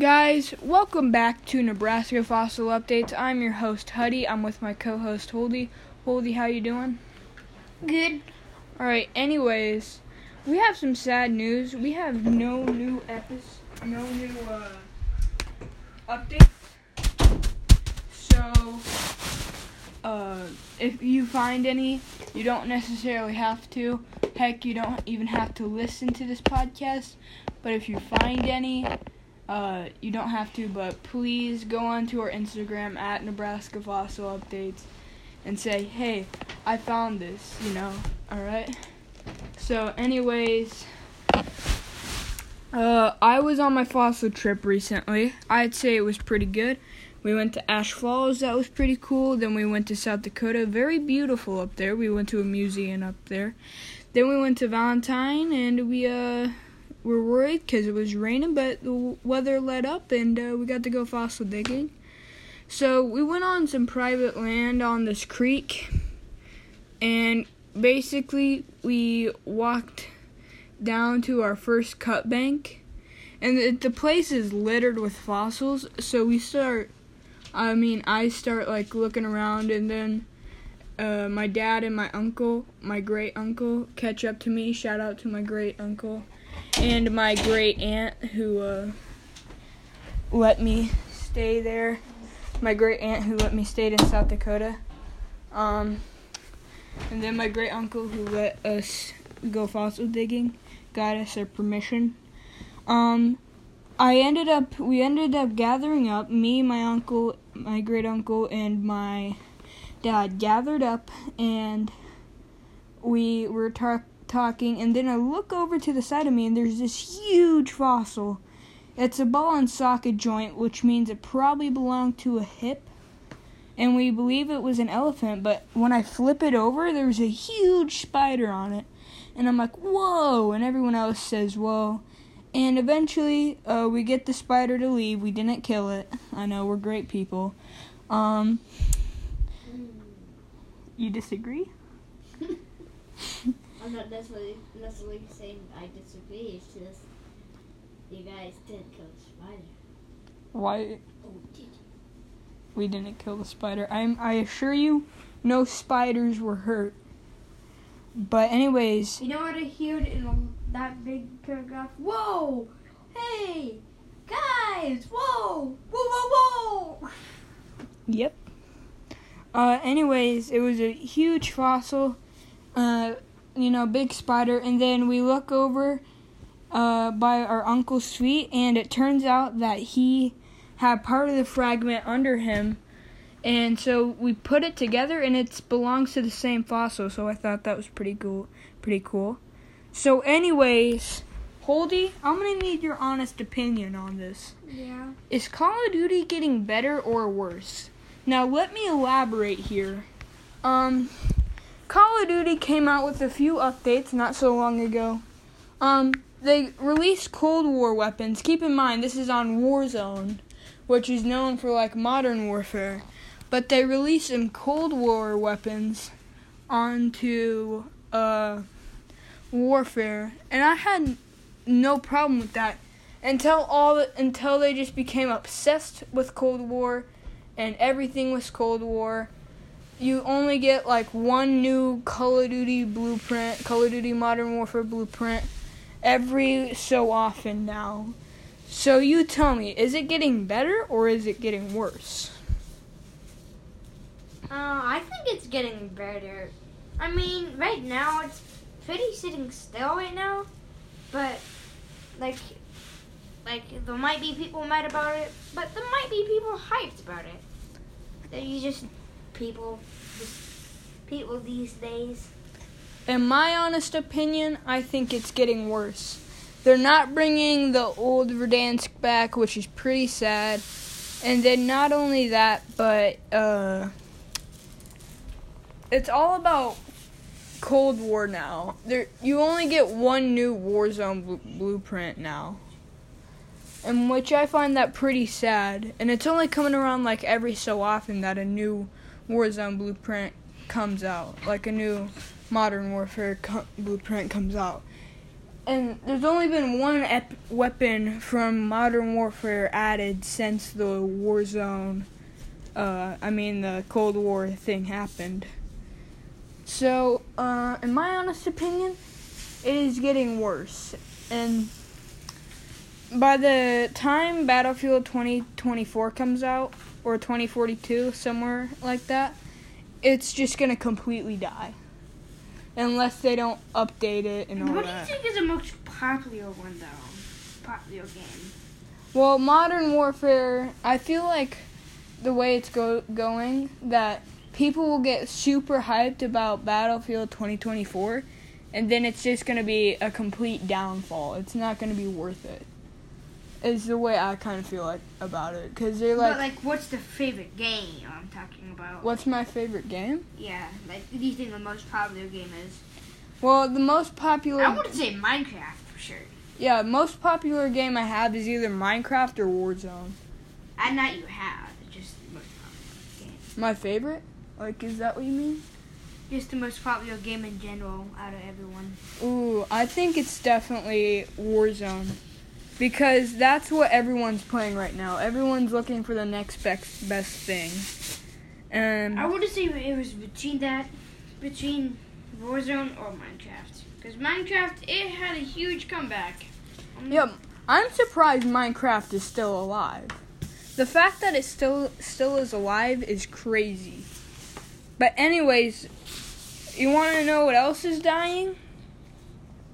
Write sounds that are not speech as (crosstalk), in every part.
Guys, welcome back to Nebraska Fossil Updates. I'm your host Huddy. I'm with my co-host Holdy. Holdy, how you doing? Good. All right. Anyways, we have some sad news. We have no new episodes, no new uh, updates. So, uh, if you find any, you don't necessarily have to. Heck, you don't even have to listen to this podcast. But if you find any, uh, you don't have to. But please go on to our Instagram at Nebraska Fossil Updates and say, "Hey, I found this." You know, all right. So, anyways, uh, I was on my fossil trip recently. I'd say it was pretty good. We went to Ash Falls, that was pretty cool. Then we went to South Dakota, very beautiful up there. We went to a museum up there. Then we went to Valentine, and we uh were worried because it was raining, but the weather let up, and uh, we got to go fossil digging. So we went on some private land on this creek, and basically we walked down to our first cut bank, and the, the place is littered with fossils. So we start, I mean, I start like looking around, and then uh, my dad and my uncle, my great uncle, catch up to me. Shout out to my great uncle and my great aunt who uh, let me stay there. My great aunt who let me stay in South Dakota. Um, and then my great uncle who let us go fossil digging, got us our permission. Um, I ended up, we ended up gathering up, me, my uncle, my great uncle, and my dad gathered up, and we were tar- talking, and then I look over to the side of me, and there's this huge fossil. It's a ball and socket joint, which means it probably belonged to a hip. And we believe it was an elephant, but when I flip it over, there's a huge spider on it. And I'm like, whoa! And everyone else says, whoa. And eventually, uh, we get the spider to leave. We didn't kill it. I know, we're great people. Um, you disagree? I'm not necessarily necessarily saying I disagree. It's just you guys did kill the spider. Why? Oh, did We didn't kill the spider. I'm I assure you, no spiders were hurt. But anyways, You know what I heard in that big paragraph? Whoa! Hey! Guys! Whoa! Whoa, whoa, whoa! yep. Uh anyways, it was a huge fossil. Uh you know, big spider and then we look over uh by our uncle's feet and it turns out that he had part of the fragment under him. And so we put it together and it belongs to the same fossil, so I thought that was pretty cool pretty cool. So anyways, Holdy, I'm gonna need your honest opinion on this. Yeah. Is Call of Duty getting better or worse? Now let me elaborate here. Um Call of Duty came out with a few updates not so long ago. Um they released Cold War weapons. Keep in mind this is on Warzone, which is known for like modern warfare. But they released some Cold War weapons onto uh warfare and I had no problem with that until all until they just became obsessed with Cold War and everything was Cold War. You only get like one new Call of Duty blueprint, Call of Duty Modern Warfare blueprint every so often now. So you tell me, is it getting better or is it getting worse? Uh, I think it's getting better. I mean, right now it's pretty sitting still right now, but like, like there might be people mad about it, but there might be people hyped about it. That you just people, people these days. In my honest opinion, I think it's getting worse. They're not bringing the old Verdansk back, which is pretty sad. And then not only that, but uh, it's all about Cold War now. There, you only get one new Warzone blu- blueprint now, and which I find that pretty sad. And it's only coming around like every so often that a new Warzone blueprint comes out, like a new Modern Warfare co- blueprint comes out. and there's only been one ep- weapon from Modern Warfare added since the Warzone, uh, I mean the Cold War thing happened. So, uh, in my honest opinion, it is getting worse. And by the time Battlefield 2024 comes out, or 2042, somewhere like that, it's just gonna completely die. Unless they don't update it and all What do you that. think is the most popular one though? Popular game. Well, Modern Warfare, I feel like the way it's go- going, that people will get super hyped about Battlefield 2024, and then it's just going to be a complete downfall. It's not going to be worth it. Is the way I kind of feel like about it. Because they're like, but like, what's the favorite game I'm talking about? what's my favorite game? Yeah, like, do you think the most popular game is? Well, the most popular. I would say Minecraft for sure. yeah, most popular game I have is either Minecraft or Warzone. And not you have, just the most popular game. My favorite? Like, is that what you mean? Just the most popular game in general out of everyone. Ooh, I think it's definitely Warzone. Because that's what everyone's playing right now. Everyone's looking for the next best best thing. And I would say it was between that, between Warzone or Minecraft. Because Minecraft, it had a huge comeback. Um, Yep. I'm surprised Minecraft is still alive. The fact that it still still is alive is crazy. But anyways, you want to know what else is dying?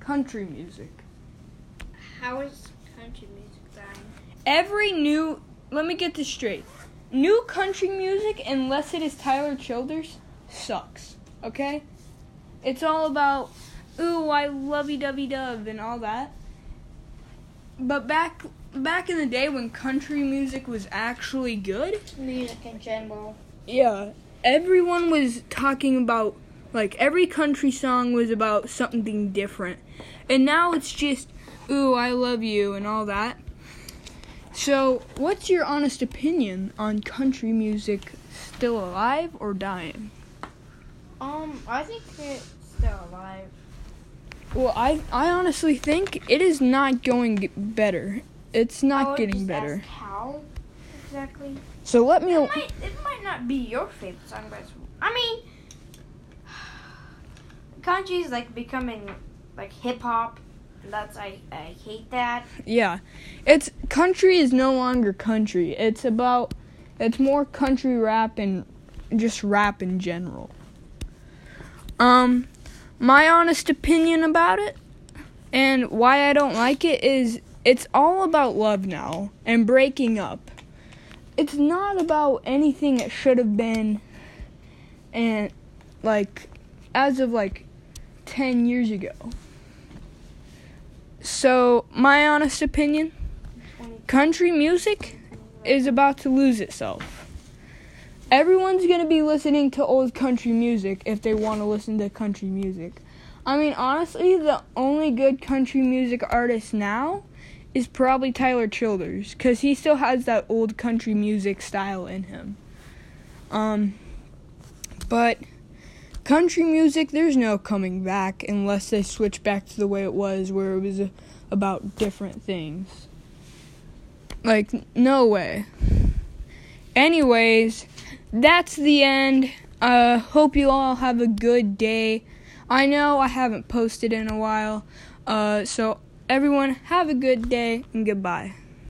Country music. How is country music dying? Every new let me get this straight. New country music unless it is tyler childers sucks okay? It's all about ooh i lovey dovey dove and all that. But back back in the day when country music was actually good Music in general. yeah everyone was talking about like every country song was about something different. And now it's just ooh i love you and all that so what's your honest opinion on country music still alive or dying Um, I think it's still alive. well i i honestly think it is not going better it's not would getting better how exactly? so let me It might, it might not be your favorite song, but I mean, (sighs) country is like becoming like hip hop. That's I I hate that. Yeah. It's country is no longer country. It's about it's more country rap and just rap in general. Um my honest opinion about it and why I don't like it is it's all about love now and breaking up. It's not about anything it should have been and like as of like 10 years ago. So, my honest opinion, country music is about to lose itself. Everyone's going to be listening to old country music if they want to listen to country music. I mean, honestly, the only good country music artist now is probably Tyler Childers cuz he still has that old country music style in him. Um but country music there's no coming back unless they switch back to the way it was where it was about different things. Like, no way. Anyways, that's the end. Uh, hope you all have a good day. I know I haven't posted in a while. Uh, so everyone have a good day and goodbye.